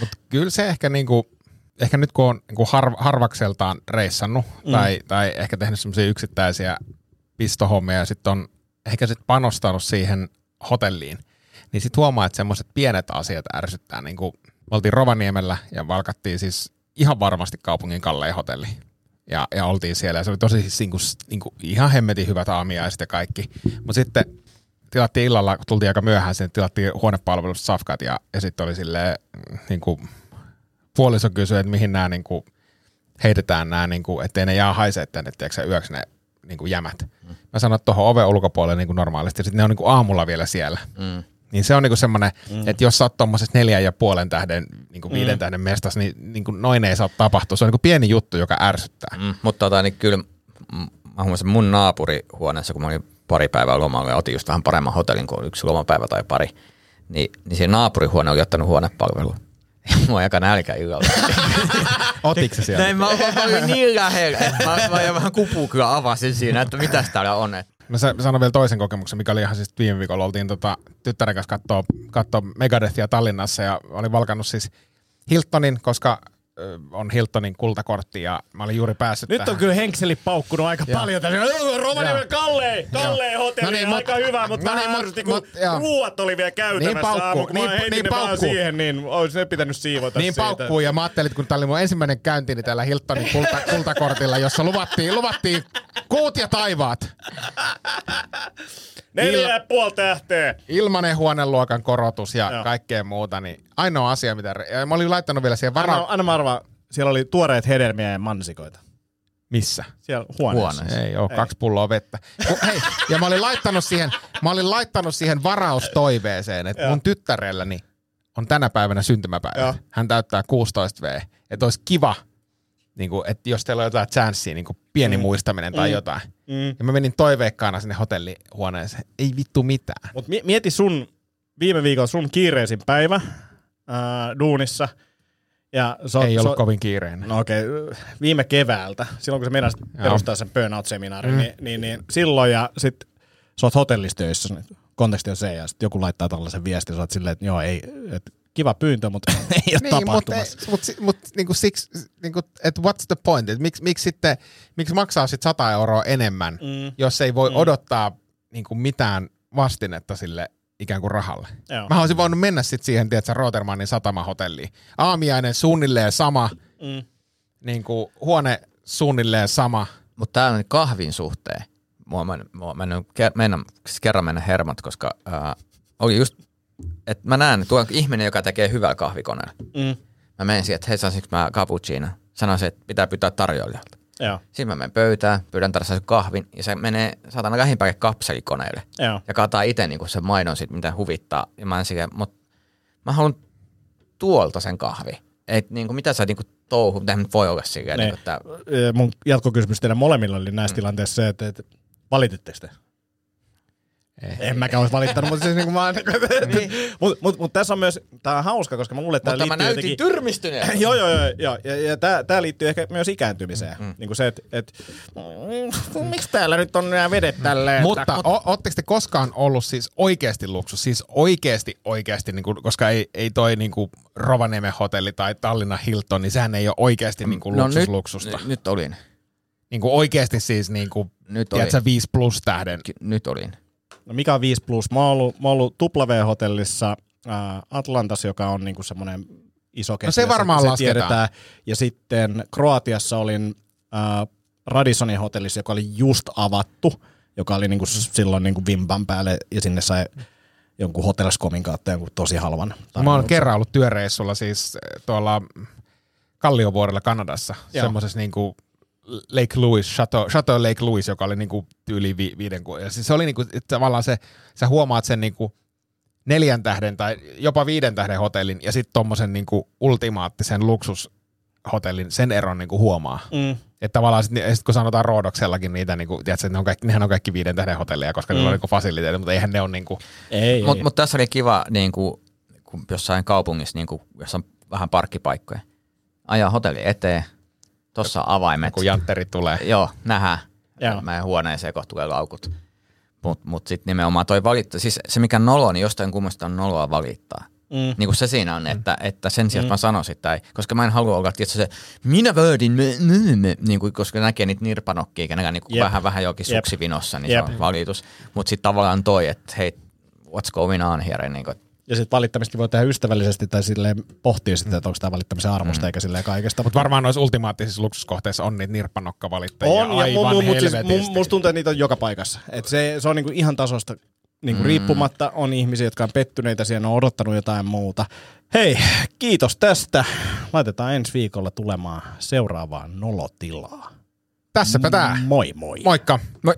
Mutta kyllä se ehkä niinku, ehkä nyt kun on niinku har, harvakseltaan reissannut mm. tai, tai ehkä tehnyt semmoisia yksittäisiä pistohommia ja sitten on ehkä sit panostanut siihen hotelliin, niin sitten huomaa, että semmoiset pienet asiat ärsyttää. Niin kuin, me oltiin Rovaniemellä ja valkattiin siis ihan varmasti kaupungin kallein hotelli. Ja, ja oltiin siellä ja se oli tosi siis niin kuin, niin kuin ihan hemmetin hyvät aamiaiset ja kaikki. Mutta sitten tilattiin illalla, kun tultiin aika myöhään, sen tilattiin huonepalvelusta safkat ja, ja sitten oli silleen, niin kuin, puoliso kysyi, että mihin nämä niin kuin, heitetään nämä, niin kuin, ettei ne jää haisee tänne, tiedätkö yöksi ne niin kuin jämät. Mm. Mä sanoin, että tuohon oven ulkopuolelle niin kuin normaalisti, sitten ne on niin kuin aamulla vielä siellä. Mm. Niin se on niinku semmoinen, mm. että jos sä oot tuommoisessa neljän ja puolen tähden, niinku mm. viiden tähden mestas, niin niinku noin ei saa tapahtua. Se on niinku pieni juttu, joka ärsyttää. Mm. Mutta tota, niin kyllä mä huomasin mun naapurihuoneessa, kun mä olin pari päivää lomalla ja otin just vähän paremman hotellin kuin yksi lomapäivä tai pari, niin, niin se naapurihuone oli ottanut huonepalvelua. Mua aika nälkä illalla. Otitko se siellä? Näin, mä, mä, olin niin lähellä, että mä, mä vähän kupuu kyllä avasin siinä, että mitä täällä on. Mä sanon vielä toisen kokemuksen, mikä oli ihan siis viime viikolla. Oltiin tota, tyttären kanssa katsoa, katsoa Megadethia Tallinnassa ja olin valkannut siis Hiltonin, koska on Hiltonin kultakortti ja mä olin juuri päässyt Nyt tähän. on kyllä henkseli paukkunut aika ja. paljon. Tässä Rovaniemen Kalle, Kalle hotelli, no niin, aika mut, hyvä, mutta no niin, mut, kun mut, ruuat oli vielä käytävässä niin paukku, aamu, kun niin, mä heitin niin, ne vaan siihen, niin olisi ne pitänyt siivota Niin siitä. paukkuu ja mä ajattelin, kun tää oli mun ensimmäinen käyntini täällä Hiltonin kulta, kultakortilla, jossa luvattiin, luvattiin kuut ja taivaat. Neljä Il- puoli tähteä. Ilmanen huoneluokan korotus ja Joo. kaikkea muuta. Niin ainoa asia, mitä... Ja mä olin laittanut vielä siihen vara... Anna, anna mä arvaa, siellä oli tuoreet hedelmiä ja mansikoita. Missä? Siellä huoneessa. huoneessa. Ei ole, kaksi pulloa vettä. hei, ja mä olin laittanut siihen, mä olin laittanut siihen varaustoiveeseen, että mun tyttärelläni on tänä päivänä syntymäpäivä. Joo. Hän täyttää 16V. Että olisi kiva, niin kuin, että jos teillä on jotain chanssiä, niin kuin pieni mm. muistaminen tai mm. jotain. Mm. Ja mä menin toiveikkaana sinne hotellihuoneeseen. Ei vittu mitään. Mut mieti sun viime viikolla sun kiireisin päivä ää, duunissa. Ja so, Ei ollut so, kovin kiireinen. No okei, okay. viime keväältä, silloin kun sä meinasit perustaa sen burnout-seminaari, mm. niin, niin, niin, silloin ja sit sä oot hotellistöissä, konteksti on se, ja sit joku laittaa tällaisen viestin, sä oot silleen, että joo, ei, et kiva pyyntö, mutta ei ole niin, tapahtumassa. Mutta mut, mut, niinku siksi, niinku, että what's the point? Et miksi, miksi, sitten, miksi maksaa sitten 100 euroa enemmän, mm. jos ei voi mm. odottaa niinku mitään vastinetta sille ikään kuin rahalle. Joo. Mä olisin voinut mennä sitten siihen, tiedätkö, Rotermannin satamahotelliin. Aamiainen suunnilleen sama, Mm. niin kuin huone suunnilleen sama. Mutta täällä kahvin suhteen, mua mä, mennyt, ker- mennä, siis kerran mennä hermot, koska ää, oli just, että mä näen, että tuo ihminen, joka tekee hyvää kahvikoneella. Mm. Mä menen siihen, että hei, saisinko mä cappuccino? Sanoisin, että pitää pyytää tarjoilijalta. Joo. Sitten mä menen pöytään, pyydän tarjoilijalta kahvin, ja se menee saatana lähimpäin kapselikoneelle. Joo. Ja kataa itse niinku sen maidon sit, mitä huvittaa. Ja mä en siihen, mutta mä haluan tuolta sen kahvi. Et niinku, mitä sä niinku touhu, mitä nyt voi olla silleen, Niin. niinku, että Ö, Mun jatkokysymys teidän molemmilla oli näissä mm. tilanteissa se, että, että valititteko te? Eh. En mäkään olisi valittanut, mutta siis niin kuin mä oon, mut, mut, mut, tässä on myös, tää on hauska, koska mä luulen, että tää mutta mä liittyy näytin jotenkin... tyrmistyneen. joo, joo, joo, joo. Ja, ja tää, tää liittyy ehkä myös ikääntymiseen. Mm. Niin kuin se, että et, mm, miksi täällä nyt on nämä vedet tälleen? Mutta o- ootteko te koskaan ollut siis oikeasti luksus? Siis oikeasti, oikeasti, niin kuin, koska ei, ei toi niin kuin Rovaniemen hotelli tai Tallinna Hilton, niin sehän ei ole oikeasti niin kuin No luksus nyt, luksusta. nyt, nyt olin. Niin kuin oikeasti siis niin kuin, Nyt tiedätkö, olin. 5 plus tähden. Ky- Nyt olin. No mikä on 5 plus? Mä oon ollut, mä oon ollut W-hotellissa ää, Atlantas, joka on niinku semmoinen iso ketju. No se ja varmaan se lasketaan. tiedetään. Ja sitten Kroatiassa olin ää, Radisonin hotellissa, joka oli just avattu, joka oli niinku s- silloin niinku vimpan päälle ja sinne sai jonkun Hotelscomin kautta jonkun tosi halvan. Mä oon tarjouksen. kerran ollut työreissulla siis tuolla Kalliovuorella Kanadassa, semmoisessa niinku Lake Louis, Chateau, Chateau Lake Louis, joka oli niinku yli vi, viiden ku- ja siis se oli niinku, että tavallaan se, sä huomaat sen niinku neljän tähden tai jopa viiden tähden hotellin ja sitten tommosen niinku ultimaattisen luksushotellin, sen eron niinku huomaa. Mm. Että tavallaan sit, sit kun sanotaan Roodoksellakin niitä, niinku, tiedätkö, että ne on kaikki, nehän on kaikki viiden tähden hotelleja, koska mm. niillä on niinku fasiliteetit, mutta eihän ne ole niinku, Ei, ei. Mutta mut tässä oli kiva, niin kuin, kun jossain kaupungissa, niin kuin, jossa on vähän parkkipaikkoja, ajaa hotelli eteen, tuossa on avaimet. kun jantteri tulee. Joo, nähdään. Joo. Meidän huoneeseen kohta tulee laukut. Mutta mut sitten nimenomaan toi valittaa, siis se mikä on nolo, niin jostain kummasta on noloa valittaa. Mm. Niin kuin se siinä on, että, että sen sijaan, että mä sanoisin, tai, koska mä en halua olla, tietysti se, minä wordin, me, me, me, niin kuin, koska näkee niitä nirpanokkia, kenellä niin kuin Jep. vähän, vähän jokin suksivinossa, niin Jep. se on valitus. Mutta sitten tavallaan toi, että hei, what's going on here, niin kuin, Ja sitten valittamistakin voi tehdä ystävällisesti tai silleen pohtia sitten, että onko tämä valittamisen arvosta eikä silleen kaikesta. Mutta varmaan noissa ultimaattisissa luksuskohteissa on niitä nirppanokkavalittajia On, ja aivan mu, mu, mut siis, mu, helvetisti. musta tuntuu, että niitä on joka paikassa. Et se, se on niinku ihan tasosta niinku Mm. riippumatta. On ihmisiä, jotka on pettyneitä siihen, on odottanut jotain muuta. Hei, kiitos tästä. Laitetaan ensi viikolla tulemaan seuraavaan nolotilaa. Tässäpä tää. Moi moi. Moikka. Moi.